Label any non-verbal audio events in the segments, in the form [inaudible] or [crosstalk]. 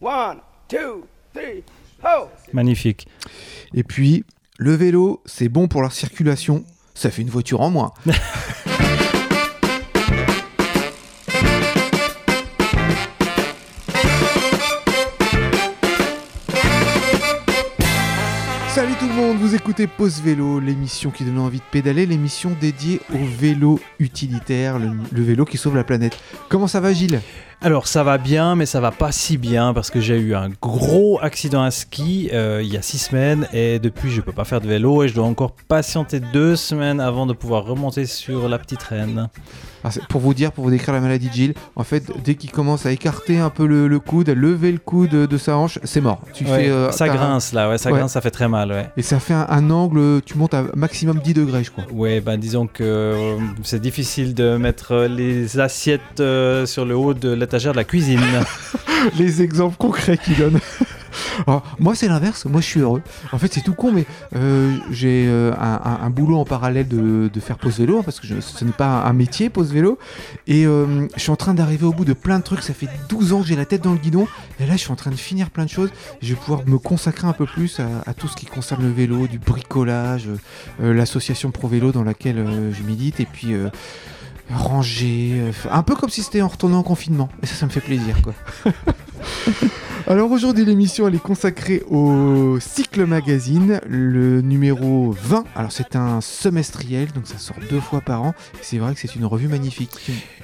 One, two, three, ho! Magnifique. Et puis, le vélo, c'est bon pour la circulation. Ça fait une voiture en moins. [laughs] Salut tout le monde, vous écoutez Pause Vélo, l'émission qui donne envie de pédaler, l'émission dédiée au vélo utilitaire, le, le vélo qui sauve la planète. Comment ça va Gilles? Alors ça va bien, mais ça va pas si bien parce que j'ai eu un gros accident à ski euh, il y a six semaines et depuis je peux pas faire de vélo et je dois encore patienter deux semaines avant de pouvoir remonter sur la petite reine. Ah, c'est pour vous dire, pour vous décrire la maladie de Gilles, en fait, dès qu'il commence à écarter un peu le, le coude, à lever le coude de sa hanche, c'est mort. Tu Ouais, fais, euh, ça t'as grince là, ouais, ça Ouais. grince, ça fait très mal, ouais. Et ça fait un, un angle, tu montes à maximum 10 degrés, je crois. Ouais, ben disons que euh, c'est difficile de mettre les assiettes euh, sur le haut de l'étagère de la cuisine. [laughs] Les exemples concrets qu'il donne. Alors, [laughs] moi, c'est l'inverse. Moi, je suis heureux. En fait, c'est tout con, mais euh, j'ai euh, un, boulot en parallèle de, faire pause vélo, parce que ce n'est pas un métier, pause vélo. Et euh, je suis en train d'arriver au bout de plein de trucs. Ça fait 12 ans que j'ai la tête dans le guidon. Et là, je suis en train de finir plein de choses. Je vais pouvoir me consacrer un peu plus à, tout ce qui concerne le vélo, du bricolage, l'association Pro Vélo dans laquelle je milite, et puis. Ranger, euh, un peu comme si c'était en retournant en confinement. Et ça, ça me fait plaisir, quoi. [laughs] Alors aujourd'hui l'émission elle est consacrée au Cycle Magazine, le numéro 20. Alors c'est un semestriel, donc ça sort deux fois par an. C'est vrai que c'est une revue magnifique.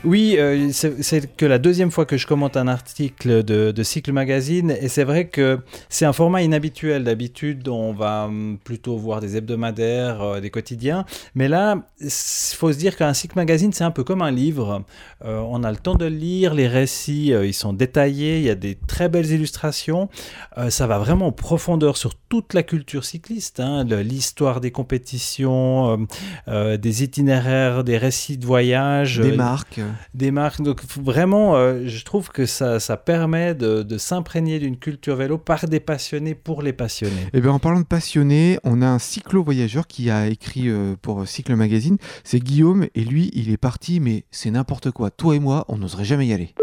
Oui, euh, c'est que la deuxième fois que je commente un article de, Cycle Magazine, et c'est vrai que c'est un format inhabituel. D'habitude, on va hum, plutôt voir des hebdomadaires, euh, des quotidiens, mais là, il faut se dire qu'un Cycle Magazine, c'est un peu comme un livre. Euh, on a le temps de lire, les récits, ils sont détaillés, il y a des très belles illustrations. Euh, ça va vraiment en profondeur sur toute la culture cycliste, hein, l'histoire des compétitions, euh, euh, des itinéraires, des récits de voyage, Des marques. des marques. Donc vraiment, je trouve que ça, ça permet de, de s'imprégner d'une culture vélo par des passionnés pour les passionnés. Et bien en parlant de passionnés, on a un cyclo-voyageur qui a écrit pour Cycle Magazine. C'est Guillaume et lui il est parti mais c'est n'importe quoi. Toi et moi on n'oserait jamais y aller.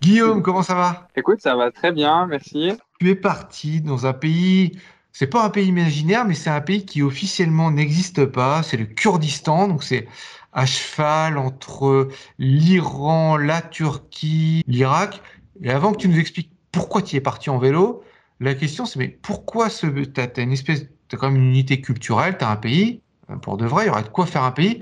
Guillaume comment ça va? Écoute, ça va très bien, merci. Tu es parti dans un pays, c'est pas un pays imaginaire, mais c'est un pays qui officiellement n'existe pas. C'est le Kurdistan, donc c'est à cheval entre l'Iran, la Turquie, l'Irak. Et avant que tu nous expliques pourquoi tu es parti en vélo, la question c'est mais pourquoi ce, t'as, t'as une espèce, t'as quand même une unité culturelle, t'as un pays, pour de vrai, il y aurait de quoi faire un pays.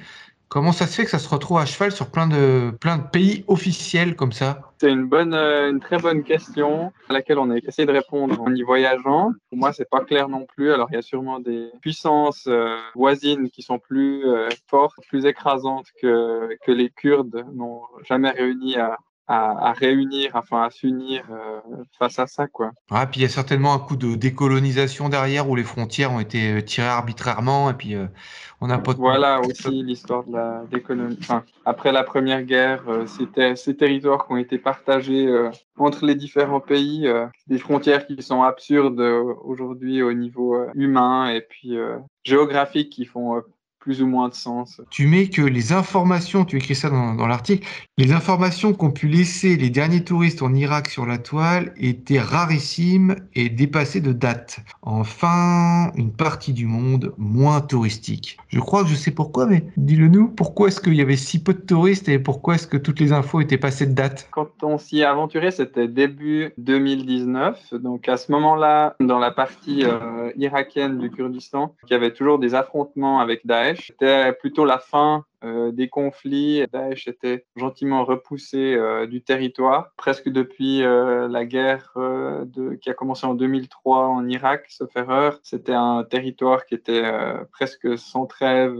Comment ça se fait que ça se retrouve à cheval sur plein de, pays officiels comme ça? C'est une bonne, euh, une très bonne question à laquelle on a essayé de répondre en y voyageant. Pour moi, c'est pas clair non plus. Alors, il y a sûrement des puissances euh, voisines qui sont plus euh, fortes, plus écrasantes que, que les Kurdes n'ont jamais réuni à, à, à réunir, enfin à s'unir euh, face à ça, quoi. Ah, puis il y a certainement un coup de décolonisation derrière où les frontières ont été euh, tirées arbitrairement et puis euh, on n'a pas de... Voilà [laughs] aussi l'histoire de la d'économie. Enfin, après la Première Guerre, euh, c'était ces territoires qui ont été partagés entre les différents pays, des frontières qui sont absurdes aujourd'hui au niveau humain et puis géographique qui font plus ou moins de sens. Tu mets que les informations, tu écris ça dans, dans l'article, les informations qu'ont pu laisser les derniers touristes en Irak sur la toile étaient rarissimes et dépassées de date. Enfin, une partie du monde moins touristique. Je crois que je sais pourquoi, mais dis-le nous, pourquoi est-ce qu'il y avait si peu de touristes et pourquoi est-ce que toutes les infos étaient passées de date? Quand on s'y est aventuré, c'était début 2019. Donc à ce moment-là, dans la partie euh, irakienne du Kurdistan, il y avait toujours des affrontements avec Daesh. C'était plutôt la fin euh, des conflits. Daesh était gentiment repoussé euh, du territoire, presque depuis euh, la guerre qui a commencé en 2003 en Irak, sauf erreur. C'était un territoire qui était presque sans trêve,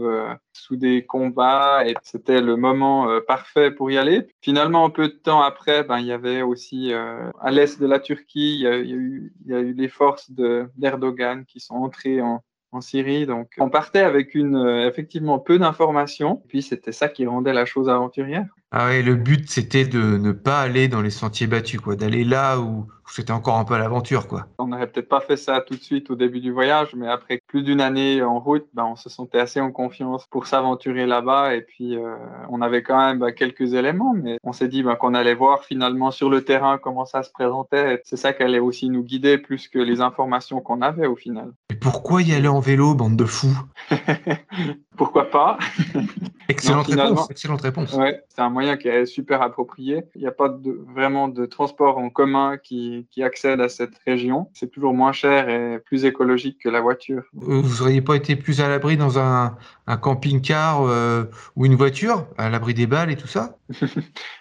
sous des combats, et c'était le moment parfait pour y aller. Finalement, un peu de temps après, ben, il y avait aussi à l'est de la Turquie, il y a, eu, les forces de- d'Erdogan qui sont entrées en, en Syrie. Donc, on partait avec une, euh, effectivement peu d'informations. Puis, c'était ça qui rendait la chose aventurière. Ah ouais, le but c'était de ne pas aller dans les sentiers battus, quoi, d'aller là où, c'était encore un peu à l'aventure, quoi. On n'aurait peut-être pas fait ça tout de suite au début du voyage, mais après plus d'une année en route, ben, on se sentait assez en confiance pour s'aventurer là-bas. Et puis, euh, on avait quand même ben, quelques éléments, mais on s'est dit ben, qu'on allait voir finalement sur le terrain comment ça se présentait. C'est ça qui allait aussi nous guider plus que les informations qu'on avait au final. Et pourquoi y aller en vélo, bande de fous? [laughs] Pourquoi pas? [laughs] Excellente réponse. Excellente réponse. Ouais, c'est un moyen qui est super approprié. Il n'y a pas de, vraiment de transport en commun qui, qui accède à cette région. C'est toujours moins cher et plus écologique que la voiture. Vous n'auriez pas été plus à l'abri dans un, un camping-car euh, ou une voiture, à l'abri des balles et tout ça? [laughs]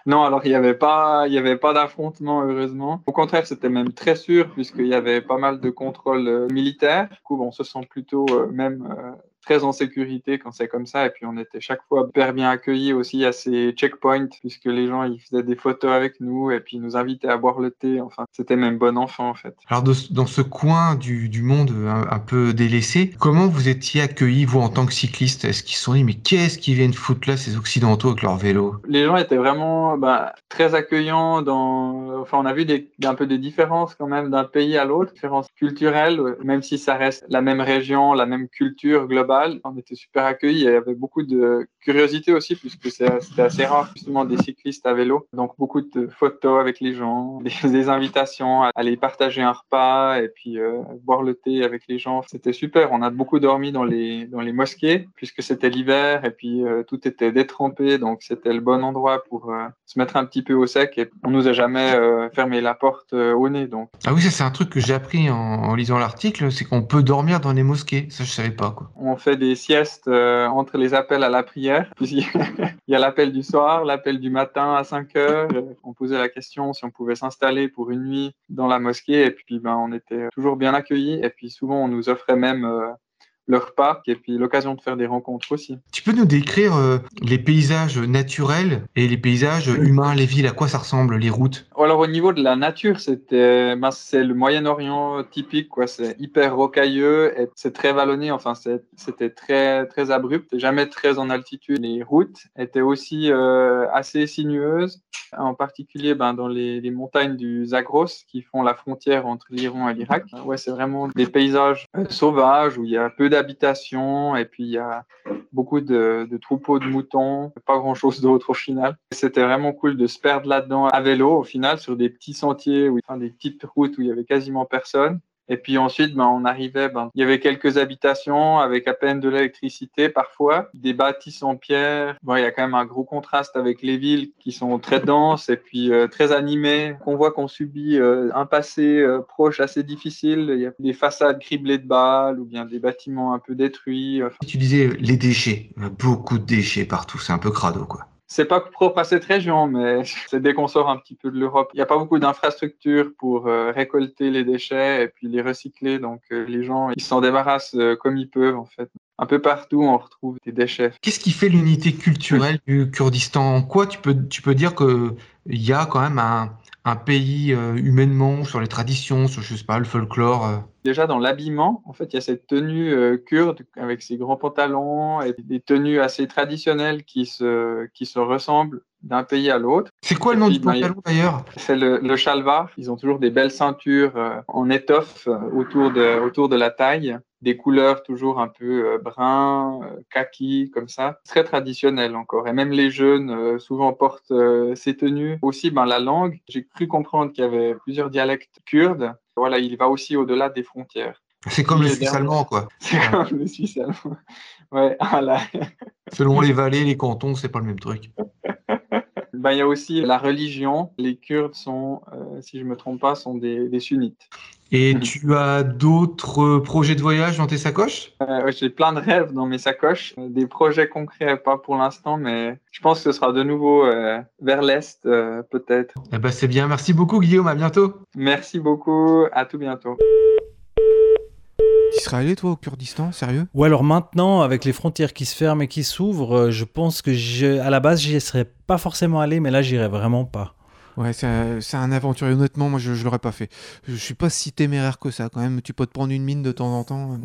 Non, alors il n'y avait pas, il y avait pas d'affrontement heureusement. Au contraire, c'était même très sûr puisqu'il y avait pas mal de contrôles euh, militaires. Du coup, on se sent plutôt même très en sécurité quand c'est comme ça. Et puis on était chaque fois hyper bien accueillis aussi à ces checkpoints, puisque les gens ils faisaient des photos avec nous et puis nous invitaient à boire le thé. Enfin, c'était même bon enfant en fait. Alors dans ce coin du, du monde un, peu délaissé, comment vous étiez accueillis vous en tant que cycliste? Est-ce qu'ils se sont dit mais qu'est-ce qu'ils viennent foutre là ces occidentaux avec leur vélo? Les gens étaient vraiment bah, très accueillants. Enfin, on a vu un peu des différences quand même d'un pays à l'autre, différences culturelles, même si ça reste la même région, la même culture globale on était super accueillis. Il y avait beaucoup de curiosité aussi, puisque c'était assez rare, justement, des cyclistes à vélo. Donc, beaucoup de photos avec les gens, des, [laughs] invitations à aller partager un repas et puis euh, boire le thé avec les gens. C'était super. On a beaucoup dormi dans les mosquées, puisque c'était l'hiver et puis euh, tout était détrempé. Donc, c'était le bon endroit pour euh, se mettre un petit peu au sec. Et on nous a jamais fermé la porte au nez. Donc. Ah oui, ça, c'est un truc que j'ai appris en, lisant l'article, c'est qu'on peut dormir dans les mosquées. Ça, je savais pas, quoi fait des siestes euh, entre les appels à la prière. [laughs] il y a l'appel du soir, l'appel du matin à 5 heures. On posait la question si on pouvait s'installer pour une nuit dans la mosquée. Et puis, ben, on était toujours bien accueillis. Et puis, souvent, on nous offrait même euh, leur parc et puis l'occasion de faire des rencontres aussi. Tu peux nous décrire euh, les paysages naturels et les paysages humains, les villes, à quoi ça ressemble, les routes? Alors au niveau de la nature, c'était, ben, c'est le Moyen-Orient typique, quoi. C'est hyper rocailleux et c'est très vallonné. Enfin, c'était très très abrupt, jamais très en altitude. Les routes étaient aussi euh, assez sinueuses, en particulier ben, dans les, les, montagnes du Zagros qui font la frontière entre l'Iran et l'Irak. Ouais, c'est vraiment des paysages euh, sauvages où il y a peu d'habitations et puis il y a beaucoup de, troupeaux de moutons, pas grand chose d'autre au final. C'était vraiment cool de se perdre là-dedans à vélo au final sur des petits sentiers, enfin, des petites routes où il y avait quasiment personne. Et puis ensuite, ben, on arrivait, ben, il y avait quelques habitations avec à peine de l'électricité parfois, des bâtisses en pierre. Bon, il y a quand même un gros contraste avec les villes qui sont très denses et puis euh, très animées. On voit qu'on subit euh, un passé euh, proche assez difficile. Il y a des façades criblées de balles ou bien des bâtiments un peu détruits. Tu disais les déchets, beaucoup de déchets partout, c'est un peu crado quoi c'est pas propre à cette région, mais [laughs] c'est dès qu'on sort un petit peu de l'Europe. Il n'y a pas beaucoup d'infrastructures pour euh, récolter les déchets et puis les recycler. Donc euh, les gens, ils s'en débarrassent euh, comme ils peuvent en fait. Un peu partout, on retrouve des déchets. Qu'est-ce qui fait l'unité culturelle du Kurdistan? En quoi tu peux, tu peux dire qu'il y a quand même un, un pays humainement sur les traditions, sur je sais pas, le folklore Déjà dans l'habillement, en fait, il y a cette tenue euh, kurde avec ses grands pantalons et des tenues assez traditionnelles qui se, qui se ressemblent d'un pays à l'autre. C'est quoi le nom du ben, pantalon d'ailleurs? C'est le, le shalvar. Ils ont toujours des belles ceintures euh, en étoffe euh, autour, de, autour de la taille, des couleurs toujours un peu brun, kaki, comme ça. Très traditionnel encore. Et même les jeunes souvent portent ces tenues. Aussi, ben, la langue, j'ai cru comprendre qu'il y avait plusieurs dialectes kurdes voilà, il va aussi au-delà des frontières. C'est comme le Suisse allemand, quoi. [laughs] C'est comme le Suisse allemand. Ouais, [laughs] voilà. Selon les vallées, les cantons, c'est pas le même truc. [laughs] Ben, il y a aussi la religion. Les Kurdes sont, euh, si je ne me trompe pas, sont des, sunnites. Et tu as d'autres projets de voyage dans tes sacoches? Euh, J'ai plein de rêves dans mes sacoches. Des projets concrets, pas pour l'instant, mais je pense que ce sera de nouveau euh, vers l'Est, peut-être. Eh ben, c'est bien. Merci beaucoup, Guillaume. À bientôt. Merci beaucoup. À tout bientôt. Serais allé, toi, au Kurdistan, sérieux? Ou alors maintenant, avec les frontières qui se ferment et qui s'ouvrent, euh, je pense que je, à la base, j'y serais pas forcément allé, mais là, j'irais vraiment pas. Ouais, c'est un, aventurier. Honnêtement, moi, je, je l'aurais pas fait. Je suis pas si téméraire que ça, quand même. Tu peux te prendre une mine de temps en temps.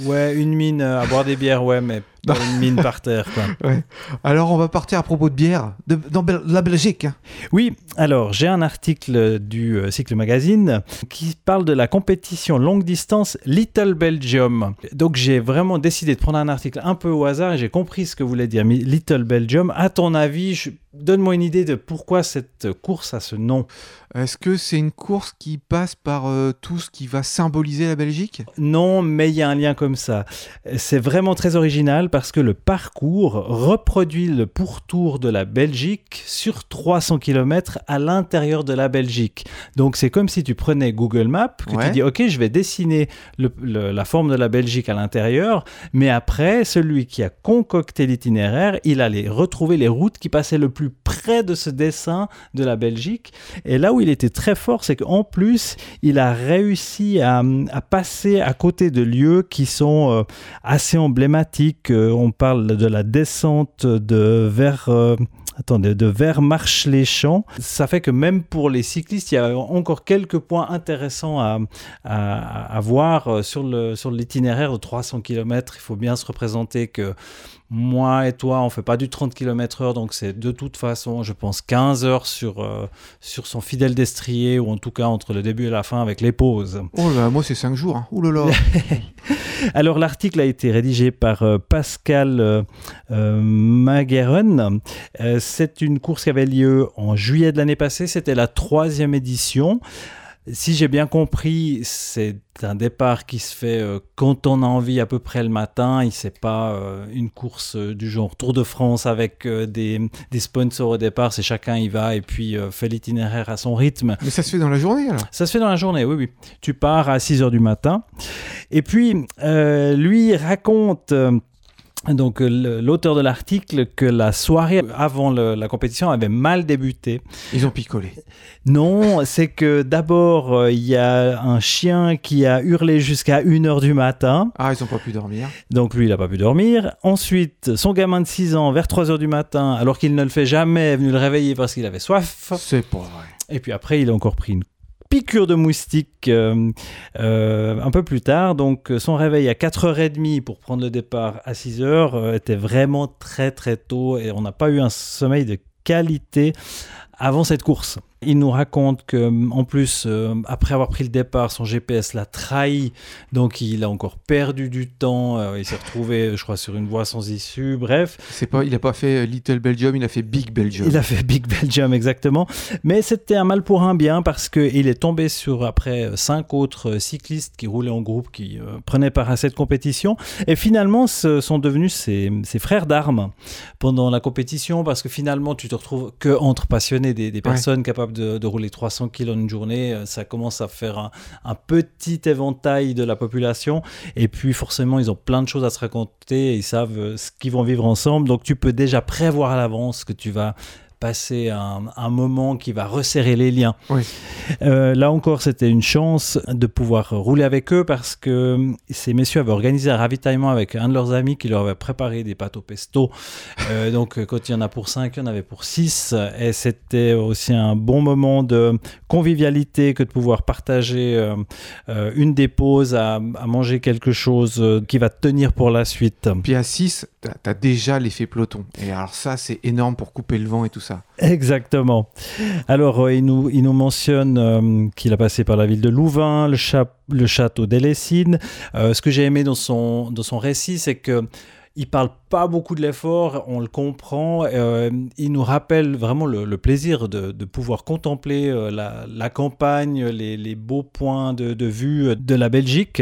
Ouais, une mine euh, à boire des bières, ouais, mais Une mine par terre, quoi. [laughs] Alors, on va partir à propos de bière, de, dans Bel- la Belgique. hein. Oui, alors j'ai un article du euh, Cycle Magazine qui parle de la compétition longue distance Little Belgium. Donc j'ai vraiment décidé de prendre un article un peu au hasard et j'ai compris ce que voulait dire Little Belgium. À ton avis, je- donne-moi une idée de pourquoi cette course a ce nom. Est-ce que c'est une course qui passe par euh, tout ce qui va symboliser la Belgique? Non, mais il y a un lien comme ça. C'est vraiment très original parce que le parcours reproduit le pourtour de la Belgique sur 300 km à l'intérieur de la Belgique. Donc c'est comme si tu prenais Google Maps, que Ouais. tu dis ok, je vais dessiner le- le- la forme de la Belgique à l'intérieur, mais après, celui qui a concocté l'itinéraire, il allait retrouver les routes qui passaient le plus près de ce dessin de la Belgique. Et là où il était très fort, c'est qu'en plus, il a réussi à, passer à côté de lieux qui sont euh, assez emblématiques. Euh, on parle de la descente de vers... euh, Attendez, de vers Marche-les-Champs. Ça fait que même pour les cyclistes, il y a encore quelques points intéressants à, à, voir euh, sur le sur l'itinéraire de 300 km. Il faut bien se représenter que moi et toi, on fait pas du 30 km/h, donc c'est de toute façon, je pense, 15 heures sur, euh, sur son fidèle destrier, ou en tout cas entre le début et la fin avec les pauses. Oh là, moi c'est 5 jours. Hein. Ouh là là. [laughs] Alors l'article a été rédigé par euh, Pascal euh. Euh, c'est une course qui avait lieu en juillet de l'année passée, c'était la troisième édition. Si j'ai bien compris, c'est un départ qui se fait euh, quand on a envie à peu près le matin. Il c'est pas euh, une course euh, du genre Tour de France avec des, des sponsors au départ. C'est chacun y va et puis fait l'itinéraire à son rythme. Mais ça se fait dans la journée alors? Ça se fait dans la journée, oui, oui. Tu pars à 6 heures du matin. Et puis, lui raconte. Donc euh, l'auteur de l'article que la soirée avant le- la compétition avait mal débuté. Ils ont picolé. Non, c'est que d'abord euh, il y a un chien qui a hurlé jusqu'à 1h du matin, Ah, ils ont pas pu dormir. donc lui il n'a pas pu dormir. Ensuite, son gamin de 6 ans vers 3h du matin, alors qu'il ne le fait jamais, est venu le réveiller parce qu'il avait soif. C'est pas vrai. Et puis après, il a encore pris une piqûre de moustique euh, euh, un peu plus tard. Donc son réveil à 4h30 pour prendre le départ à 6h euh, était vraiment très très tôt et on n'a pas eu un sommeil de qualité avant cette course. Il nous raconte que en plus, euh, après avoir pris le départ, son GPS l'a trahi, donc il a encore perdu du temps. euh, il s'est retrouvé, je crois, sur une voie sans issue. Bref, C'est pas, il a pas fait euh, Little Belgium, il a fait Big Belgium. il a fait Big Belgium exactement, mais c'était un mal pour un bien parce qu'il est tombé sur après cinq autres cyclistes qui roulaient en groupe, qui euh, prenaient part à cette compétition, et finalement ce sont devenus ses, ses frères d'armes pendant la compétition parce que finalement tu te retrouves que entre passionnés, des, des personnes capables de, rouler 300 kg en une journée, euh, ça commence à faire un, un petit éventail de la population, et puis forcément ils ont plein de choses à se raconter, et ils savent euh, ce qu'ils vont vivre ensemble, donc tu peux déjà prévoir à l'avance que tu vas passer un, un moment qui va resserrer les liens. Oui. Euh, là encore, c'était une chance de pouvoir rouler avec eux parce que ces messieurs avaient organisé un ravitaillement avec un de leurs amis qui leur avait préparé des pâtes au pesto. Euh, [laughs] donc, euh, quand il y en a pour 5, il y en avait pour 6. Et c'était aussi un bon moment de convivialité que de pouvoir partager euh, une des pauses à, à manger quelque chose qui va te tenir pour la suite. Puis à 6, t'as as déjà l'effet peloton. Et alors ça, c'est énorme pour couper le vent et tout ça. Exactement. Alors, euh, il, nous, il nous mentionne euh, qu'il a passé par la ville de Louvain, le, château d'Elessine. Euh, ce que j'ai aimé dans son, dans son récit, c'est que il parle pas beaucoup de l'effort, on le comprend. euh, il nous rappelle vraiment le, plaisir de, pouvoir contempler euh, la, campagne, les, beaux points de, vue de la Belgique.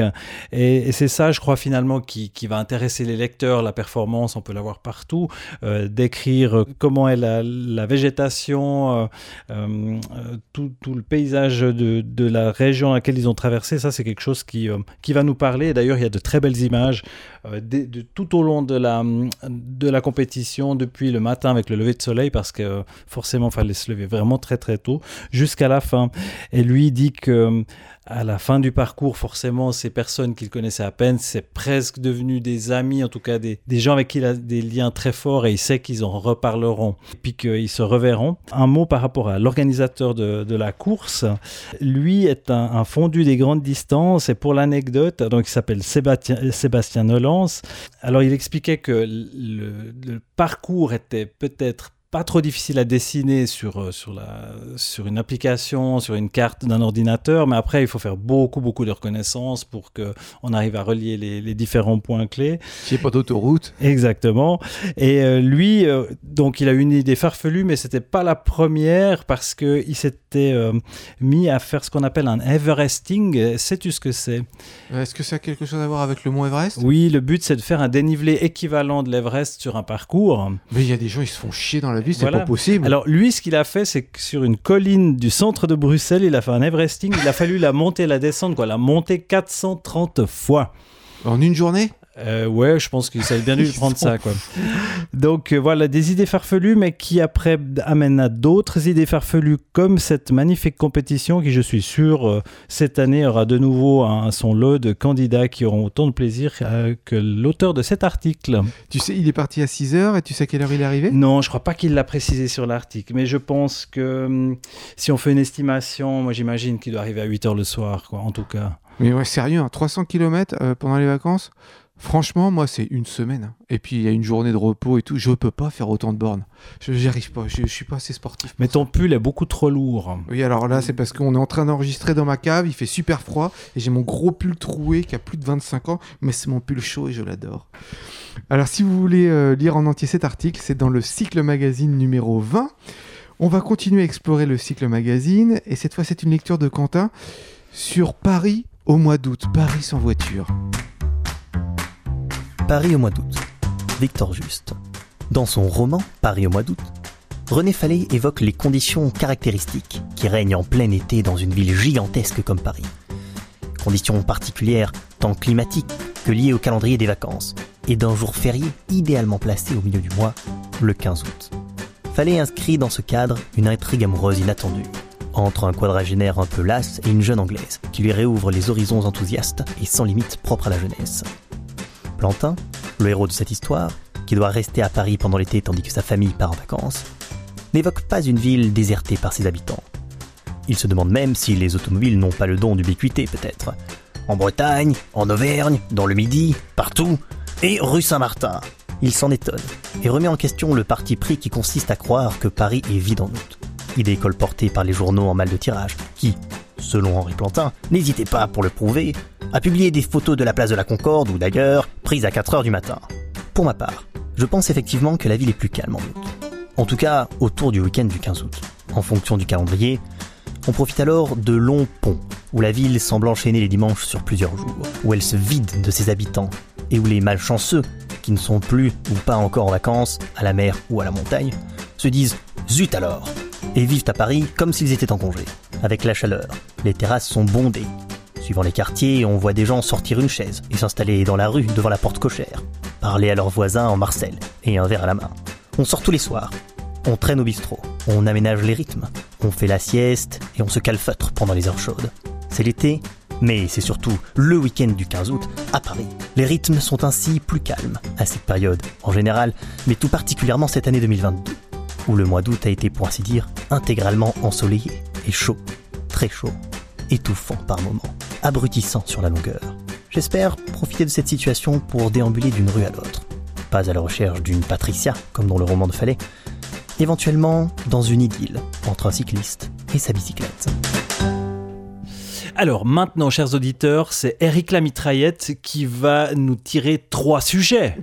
Et, c'est ça, je crois, finalement, qui, va intéresser les lecteurs. La performance, on peut la voir partout. Euh, D'écrire comment est la, végétation, tout, le paysage de, la région à laquelle ils ont traversé, ça, c'est quelque chose qui, qui va nous parler. D'ailleurs, il y a de très belles images tout au long de la, de la compétition, depuis le matin avec le lever de soleil, parce que euh, forcément, il fallait se lever vraiment très très tôt, jusqu'à la fin. Et lui dit que à la fin du parcours, forcément, ces personnes qu'il connaissait à peine, c'est presque devenu des amis, en tout cas des, gens avec qui il a des liens très forts et il sait qu'ils en reparleront et puis qu'ils se reverront. Un mot par rapport à l'organisateur de, la course. Lui est un, fondu des grandes distances et pour l'anecdote, donc il s'appelle Sébastien, Sébastien. Alors il expliquait que le, le parcours était peut-être pas trop difficile à dessiner sur, euh, sur, la, sur une application, sur une carte d'un ordinateur, mais après, il faut faire beaucoup, beaucoup de reconnaissance pour qu'on arrive à relier les, les différents points clés. A pas d'autoroute. Exactement. Et euh, lui, euh, donc, il a une idée farfelue, mais c'était pas la première parce qu'il s'était euh, mis à faire ce qu'on appelle un Everesting. Sais-tu ce que c'est? Est-ce que ça a quelque chose à voir avec le mont Everest? Oui, le but, c'est de faire un dénivelé équivalent de l'Everest sur un parcours. Mais il y a des gens, ils se font chier dans la c'est voilà. pas possible. Alors lui, ce qu'il a fait, c'est que sur une colline du centre de Bruxelles, il a fait un Everesting. Il a fallu la monter, la descendre, quoi, la monter 430 fois. En une journée? Euh, ouais, je pense qu'il savait bien dû [laughs] prendre ça, quoi. [laughs] Donc euh, voilà, des idées farfelues, mais qui après amènent à d'autres idées farfelues, comme cette magnifique compétition qui, je suis sûr, euh, cette année aura de nouveau un, son lot de candidats qui auront autant de plaisir euh, que l'auteur de cet article. Tu sais, il est parti à 6 heures et tu sais à quelle heure il est arrivé? Non, je crois pas qu'il l'a précisé sur l'article, mais je pense que hum, si on fait une estimation, moi j'imagine qu'il doit arriver à 8 heures le soir, quoi, en tout cas. Mais ouais, sérieux, hein, 300 km euh, pendant les vacances? Franchement, moi, c'est une semaine. Et puis, il y a une journée de repos et tout. Je peux pas faire autant de bornes. Je n'y arrive pas. Je, je suis pas assez sportif. Mais ton pull est beaucoup trop lourd. Oui, alors là, c'est parce qu'on est en train d'enregistrer dans ma cave. Il fait super froid. Et j'ai mon gros pull troué qui a plus de 25 ans. Mais c'est mon pull chaud et je l'adore. Alors, si vous voulez euh, lire en entier cet article, c'est dans le Cycle Magazine numéro 20. On va continuer à explorer le Cycle Magazine. Et cette fois, c'est une lecture de Quentin sur Paris au mois d'août. Paris sans voiture. Paris au mois d'août. Victor Juste. Dans son roman Paris au mois d'août, René Fallet évoque les conditions caractéristiques qui règnent en plein été dans une ville gigantesque comme Paris. Conditions particulières tant climatiques que liées au calendrier des vacances et d'un jour férié idéalement placé au milieu du mois, le 15 août. Fallet inscrit dans ce cadre une intrigue amoureuse inattendue entre un quadragénaire un peu las et une jeune anglaise qui lui réouvre les horizons enthousiastes et sans limite propres à la jeunesse. Le héros de cette histoire, qui doit rester à Paris pendant l'été tandis que sa famille part en vacances, n'évoque pas une ville désertée par ses habitants. Il se demande même si les automobiles n'ont pas le don d'ubiquité peut-être. En Bretagne, en Auvergne, dans le Midi, partout, et rue Saint-Martin. Il s'en étonne et remet en question le parti pris qui consiste à croire que Paris est vide en août. Idée colportée par les journaux en mal de tirage, qui, selon Henri Plantin, n'hésitez pas pour le prouver, à publier des photos de la place de la Concorde ou d'ailleurs, prises à 4 heures du matin. Pour ma part, je pense effectivement que la ville est plus calme en août. En tout cas, autour du week-end du 15 août. En fonction du calendrier, on profite alors de longs ponts, où la ville semble enchaîner les dimanches sur plusieurs jours, où elle se vide de ses habitants, et où les malchanceux, qui ne sont plus ou pas encore en vacances, à la mer ou à la montagne, se disent Zut alors et vivent à Paris comme s'ils étaient en congé, avec la chaleur. Les terrasses sont bondées. Suivant les quartiers, on voit des gens sortir une chaise et s'installer dans la rue devant la porte cochère, parler à leurs voisins en Marcel et un verre à la main. On sort tous les soirs, on traîne au bistrot, on aménage les rythmes, on fait la sieste et on se calfeutre pendant les heures chaudes. C'est l'été, mais c'est surtout le week-end du 15 août à Paris. Les rythmes sont ainsi plus calmes à cette période en général, mais tout particulièrement cette année 2022 où le mois d'août a été pour ainsi dire intégralement ensoleillé et chaud, chaud, étouffant par moments, abrutissant sur la longueur. J'espère profiter de cette situation pour déambuler d'une rue à l'autre, pas à la recherche d'une Patricia comme dans le roman de Fallet, éventuellement dans une idylle entre un cycliste et sa bicyclette. Alors maintenant, chers auditeurs, c'est Eric Lamitraillette qui va nous tirer trois sujets.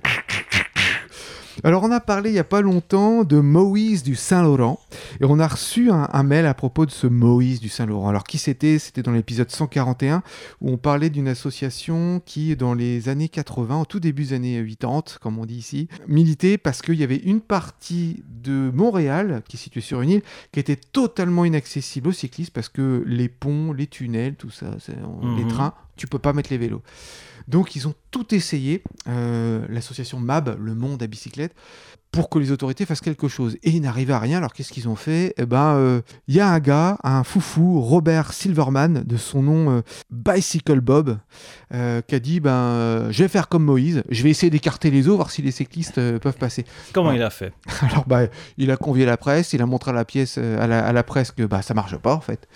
Alors on a parlé il n'y a pas longtemps de Moïse du Saint-Laurent et on a reçu un, un, mail à propos de ce Moïse du Saint-Laurent. Alors qui c'était? C'était dans l'épisode 141 où on parlait d'une association qui dans les années 80, au tout début des années 80 comme on dit ici, militait parce qu'il y avait une partie de Montréal qui est située sur une île qui était totalement inaccessible aux cyclistes parce que les ponts, les tunnels, tout ça, mmh. les trains, tu peux pas mettre les vélos. Donc ils ont tout essayé. Euh, L'association MAB, le monde à bicyclette, pour que les autorités fassent quelque chose. Et ils n'arrivaient à rien, alors qu'est-ce qu'ils ont fait? Eh ben, euh, il y a un gars, un foufou, Robert Silverman, de son nom euh, Bicycle Bob, qui a dit, ben, je vais faire comme Moïse, je vais essayer d'écarter les eaux, voir si les cyclistes peuvent passer. Comment il a fait? [laughs] Alors, bah, il a convié la presse, il a montré à la, pièce, à la, à la presse que bah, ça marche pas, en fait.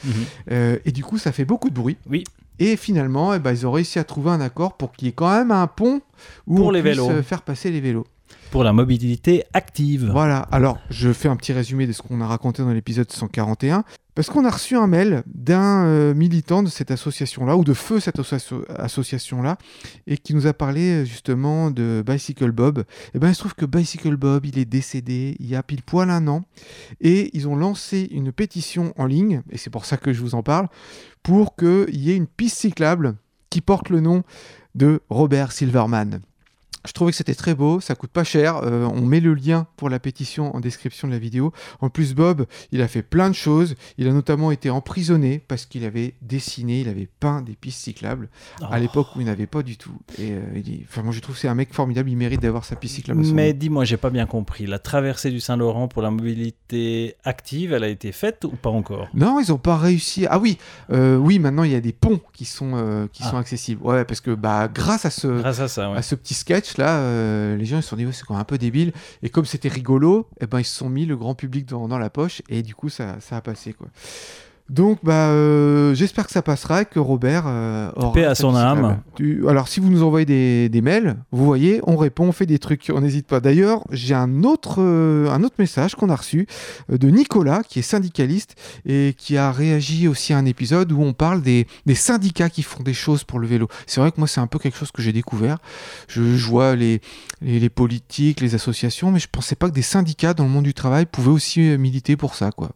Euh, et du coup, ça fait beaucoup de bruit. Oui. Et finalement, eh ben, ils ont réussi à trouver un accord pour qu'il y ait quand même un pont où Pour on les puisse vélos. euh, faire passer les vélos. Pour la mobilité active. Voilà, alors je fais un petit résumé de ce qu'on a raconté dans l'épisode 141, parce qu'on a reçu un mail d'un euh, militant de cette association-là, ou de feu cette asso- association-là, et qui nous a parlé euh, justement de Bicycle Bob. Et ben il se trouve que Bicycle Bob, il est décédé il y a pile poil un an, et ils ont lancé une pétition en ligne, et c'est pour ça que je vous en parle, pour qu'il y ait une piste cyclable qui porte le nom de Robert Silverman. Je trouvais que c'était très beau, ça coûte pas cher. euh, on met le lien pour la pétition en description de la vidéo. En plus, Bob, il a fait plein de choses. Il a notamment été emprisonné parce qu'il avait dessiné, il avait peint des pistes cyclables à Oh. l'époque où il n'avait pas du tout. Et euh, il enfin, moi, je trouve que c'est un mec formidable. Il mérite d'avoir sa piste cyclable. Mais dis-moi, j'ai pas bien compris. La traversée du Saint-Laurent pour la mobilité active, elle a été faite ou pas encore? Non, ils n'ont pas réussi. Ah oui, euh, oui. Maintenant, il y a des ponts qui sont qui Ah. sont accessibles. Ouais, parce que bah grâce à ce Grâce à ça, ouais. à ce petit sketch là, euh, les gens ils se sont dit ouais, c'est quand même un peu débile. Et comme c'était rigolo, et ben ils se sont mis le grand public dans, dans la poche et du coup ça, ça a passé quoi. Donc bah euh, j'espère que ça passera et que Robert euh, aura Paix à son âme. cyclable. Tu- Alors si vous nous envoyez des, des mails, vous voyez, on répond, on fait des trucs, on n'hésite pas. D'ailleurs j'ai un autre euh, un autre message qu'on a reçu euh, de Nicolas qui est syndicaliste et qui a réagi aussi à un épisode où on parle des, des syndicats qui font des choses pour le vélo. C'est vrai que moi c'est un peu quelque chose que j'ai découvert. Je, je vois les, les, les politiques, les associations, mais je pensais pas que des syndicats dans le monde du travail pouvaient aussi militer pour ça, quoi.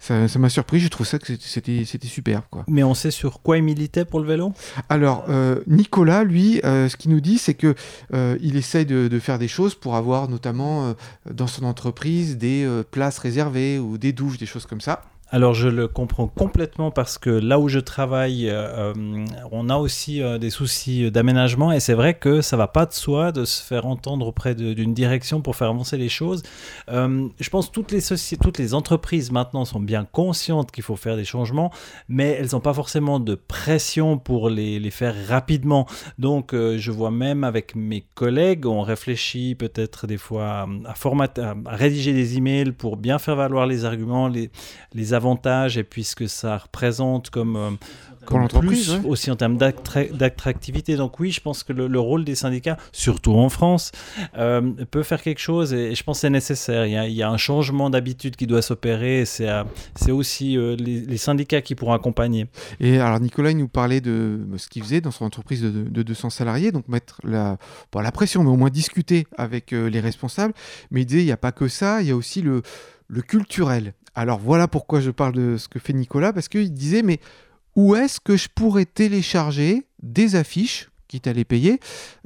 Ça m'a surpris, je trouve ça que c'était- superbe, quoi. Mais on sait sur quoi il militait pour le vélo? Alors, euh, Nicolas, lui, euh, ce qu'il nous dit, c'est que euh, il essaye de, de faire des choses pour avoir notamment dans son entreprise des places réservées ou des douches, des choses comme ça. Alors je le comprends complètement parce que là où je travaille, euh, euh, on a aussi euh, des soucis d'aménagement et c'est vrai que ça va pas de soi de se faire entendre auprès d'une direction pour faire avancer les choses. Je pense que toutes les sociétés, toutes les entreprises maintenant sont bien conscientes qu'il faut faire des changements, mais elles n'ont pas forcément de pression pour les, faire rapidement. Donc je vois même avec mes collègues, on réfléchit peut-être des fois à rédiger des emails pour bien faire valoir les arguments, les, les avantages et puis ce que ça représente comme, euh, comme plus ouais. aussi en termes d'attra- d'attractivité. Donc oui, je pense que le, le rôle des syndicats, surtout en France, euh, peut faire quelque chose et je pense que c'est nécessaire. Il y, a, il y a un changement d'habitude qui doit s'opérer et c'est à- c'est aussi euh, les, les syndicats qui pourront accompagner. Et alors Nicolas, il nous parlait de ce qu'il faisait dans son entreprise de, de 200 salariés, donc mettre la, pas la pression, mais au moins discuter avec euh, les responsables. Mais il disait, il n'y a pas que ça, il y a aussi le, le culturel. Alors voilà pourquoi je parle de ce que fait Nicolas, parce qu'il disait, mais où est-ce que je pourrais télécharger des affiches quitte à les payer,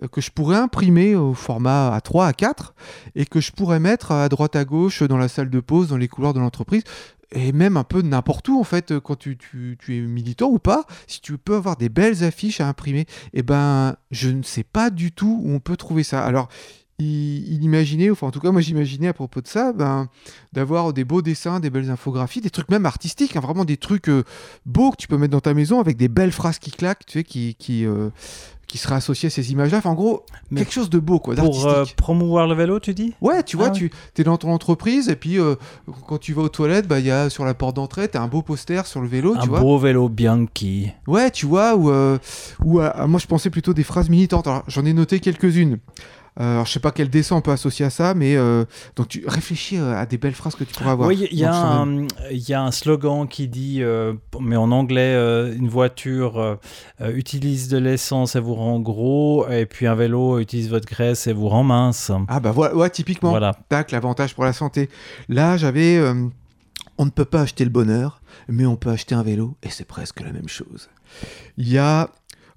euh, que je pourrais imprimer au format A3, A4, et que je pourrais mettre à droite à gauche dans la salle de pause, dans les couloirs de l'entreprise, et même un peu n'importe où en fait euh, quand tu, tu- es militant ou pas si tu peux avoir des belles affiches à imprimer et ben je ne sais pas du tout où on peut trouver ça. Alors il, il imaginait enfin en tout cas moi j'imaginais à propos de ça ben d'avoir des beaux dessins des belles infographies des trucs même artistiques hein, vraiment des trucs euh, beaux que tu peux mettre dans ta maison avec des belles phrases qui claquent tu sais qui qui euh, qui seraient associées à ces images là enfin en gros Mais quelque chose de beau quoi Pour euh, promouvoir le vélo, tu dis? Ouais, tu vois, Ah tu es dans ton entreprise et puis euh, quand tu vas aux toilettes, bah il y a sur la porte d'entrée, t'as un beau poster sur le vélo, Un tu vois. beau vélo Bianchi. Ouais, tu vois, ou euh, ou, euh, moi je pensais plutôt des phrases militantes. Alors j'en ai noté quelques-unes. Euh, alors, je sais pas quel dessin on peut associer à ça, mais euh, donc tu réfléchis euh, à des belles phrases que tu pourrais avoir. Oui, il y, a un- il y a un slogan qui dit, euh, mais en anglais, une voiture utilise de l'essence et vous rend gros, et puis un vélo utilise votre graisse et vous rend mince. Ah bah voilà, ouais, typiquement. Voilà. Tac, l'avantage pour la santé. Là, j'avais. on ne peut pas acheter le bonheur, mais on peut acheter un vélo, et c'est presque la même chose. Il y a.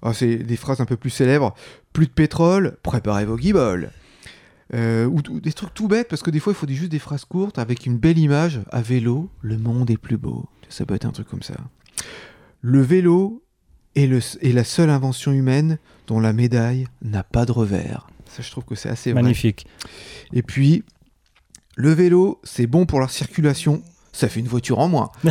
ah, c'est des phrases un peu plus célèbres. Plus de pétrole, préparez vos guibolles. Euh, ou, des trucs tout bêtes, parce que des fois, il faut juste des phrases courtes avec une belle image. À vélo, le monde est plus beau. Ça peut être un truc comme ça. Le vélo est, le, est la seule invention humaine dont la médaille n'a pas de revers. Ça, je trouve que c'est assez vrai. Magnifique. Et puis, le vélo, c'est bon pour la circulation. Ça fait une voiture en moins. [laughs]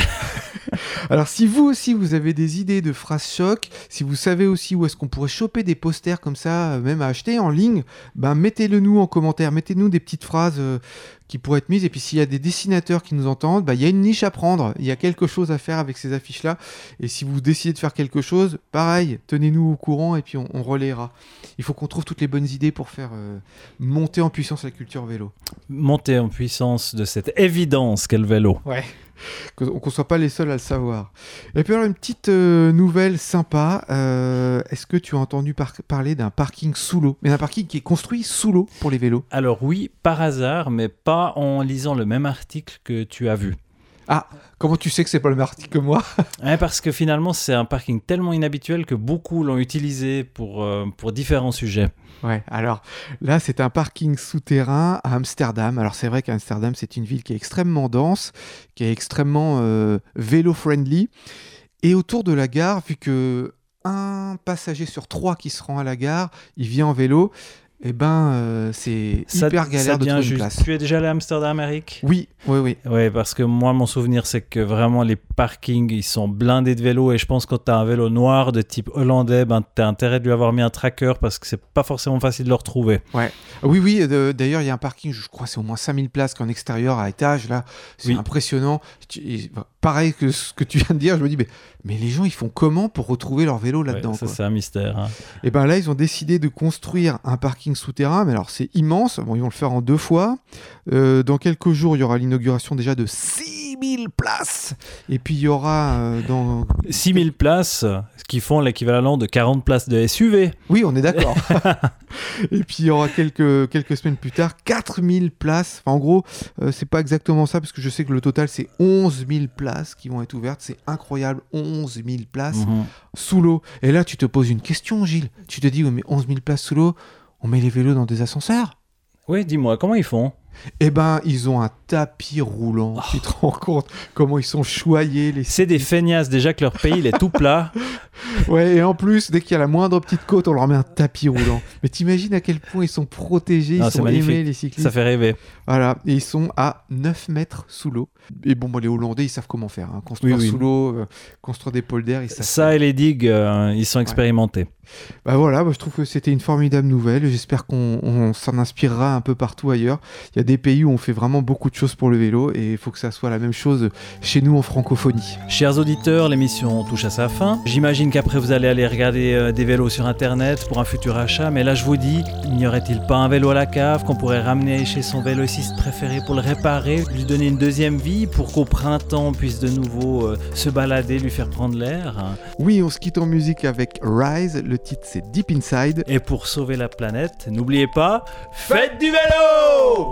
Alors, si vous aussi, vous avez des idées de phrases choc, si vous savez aussi où est-ce qu'on pourrait choper des posters comme ça, euh, même à acheter en ligne, ben mettez-le nous en commentaire. Mettez-nous des petites phrases euh, qui pourraient être mises. Et puis, s'il y a des dessinateurs qui nous entendent, ben, il y a une niche à prendre. Il y a quelque chose à faire avec ces affiches-là. Et si vous décidez de faire quelque chose, pareil, tenez-nous au courant et puis on, on relayera. Il faut qu'on trouve toutes les bonnes idées pour faire euh, monter en puissance la culture vélo. Monter en puissance de cette évidence qu'est le vélo. Ouais. Qu'on ne soit pas les seuls à le savoir. Et puis alors une petite euh, nouvelle sympa. euh, Est-ce que tu as entendu par- parler d'un parking sous l'eau? Mais d'un parking qui est construit sous l'eau pour les vélos. Alors oui, par hasard, mais pas en lisant le même article que tu as vu. Comment tu sais que c'est pas le même article que moi [laughs] Ouais, parce que finalement, c'est un parking tellement inhabituel que beaucoup l'ont utilisé pour, euh, pour différents sujets. Ouais, alors là c'est un parking souterrain à Amsterdam. Alors c'est vrai qu'Amsterdam c'est une ville qui est extrêmement dense, qui est extrêmement euh, vélo-friendly. Et autour de la gare, vu que un passager sur trois qui se rend à la gare, il vient en vélo, et ben euh, c'est Ça, hyper ça galère de devient trouver une place. Tu es déjà allé à Amsterdam, Eric? Oui, oui, oui. Oui, parce que moi, mon souvenir, c'est que vraiment, les parkings, ils sont blindés de vélos. Et je pense que quand tu as un vélo noir de type hollandais, ben, tu as intérêt de lui avoir mis un tracker parce que c'est pas forcément facile de le retrouver. Oui, oui, euh, d'ailleurs, il y a un parking, je crois, c'est au moins 5000 places qu'en extérieur à étage, là. C'est Oui. impressionnant. Et, pareil que ce que tu viens de dire, je me dis, mais, mais les gens, ils font comment pour retrouver leur vélo Ouais, là-dedans ça, c'est un mystère. hein. Et ben là, ils ont décidé de construire un parking souterrain, mais alors c'est immense. Bon, ils vont le faire en deux fois. Euh, dans quelques jours, il y aura l'inauguration déjà de 6000 places. Et puis il y aura euh, dans. 6000 places, ce qui font l'équivalent de 40 places de SUV. Oui, on est d'accord. [laughs] Et puis il y aura quelques, quelques semaines plus tard 4000 places. Enfin, en gros, euh, c'est pas exactement ça, parce que je sais que le total c'est 11 000 places qui vont être ouvertes. C'est incroyable, 11 000 places Mhm. sous l'eau. Et là, tu te poses une question, Gilles. Tu te dis, ouais, mais 11 000 places sous l'eau, on met les vélos dans des ascenseurs? Oui, dis-moi, comment ils font? Eh ben, ils ont un tapis roulant. Tu te rends compte comment ils sont choyés, les C'est des feignasses déjà que leur pays il est tout plat. [laughs] Ouais, et en plus, dès qu'il y a la moindre petite côte, on leur met un tapis roulant. Mais t'imagines à quel point ils sont protégés, ils sont magnifique. aimés, les cyclistes. Ça fait rêver. Voilà, et ils sont à 9 mètres sous l'eau. Et bon, bah, les Hollandais, ils savent comment faire. hein. Construire Oui, oui. sous l'eau, euh, construire des polders, ils savent. Ça et les digues, euh, ils sont expérimentés. Bah voilà, bah, je trouve que c'était une formidable nouvelle. J'espère qu'on on s'en inspirera un peu partout ailleurs. Il y a des pays où on fait vraiment beaucoup de choses pour le vélo et il faut que ça soit la même chose chez nous en francophonie. Chers auditeurs, l'émission touche à sa fin. J'imagine qu'après vous allez aller regarder euh, des vélos sur internet pour un futur achat, mais là je vous dis, n'y aurait-il pas un vélo à la cave qu'on pourrait ramener chez son vélociste préféré pour le réparer, lui donner une deuxième vie pour qu'au printemps on puisse de nouveau euh, se balader, lui faire prendre l'air? Oui, on se quitte en musique avec Rise. Le titre c'est Deep Inside. Et pour sauver la planète, n'oubliez pas, faites du vélo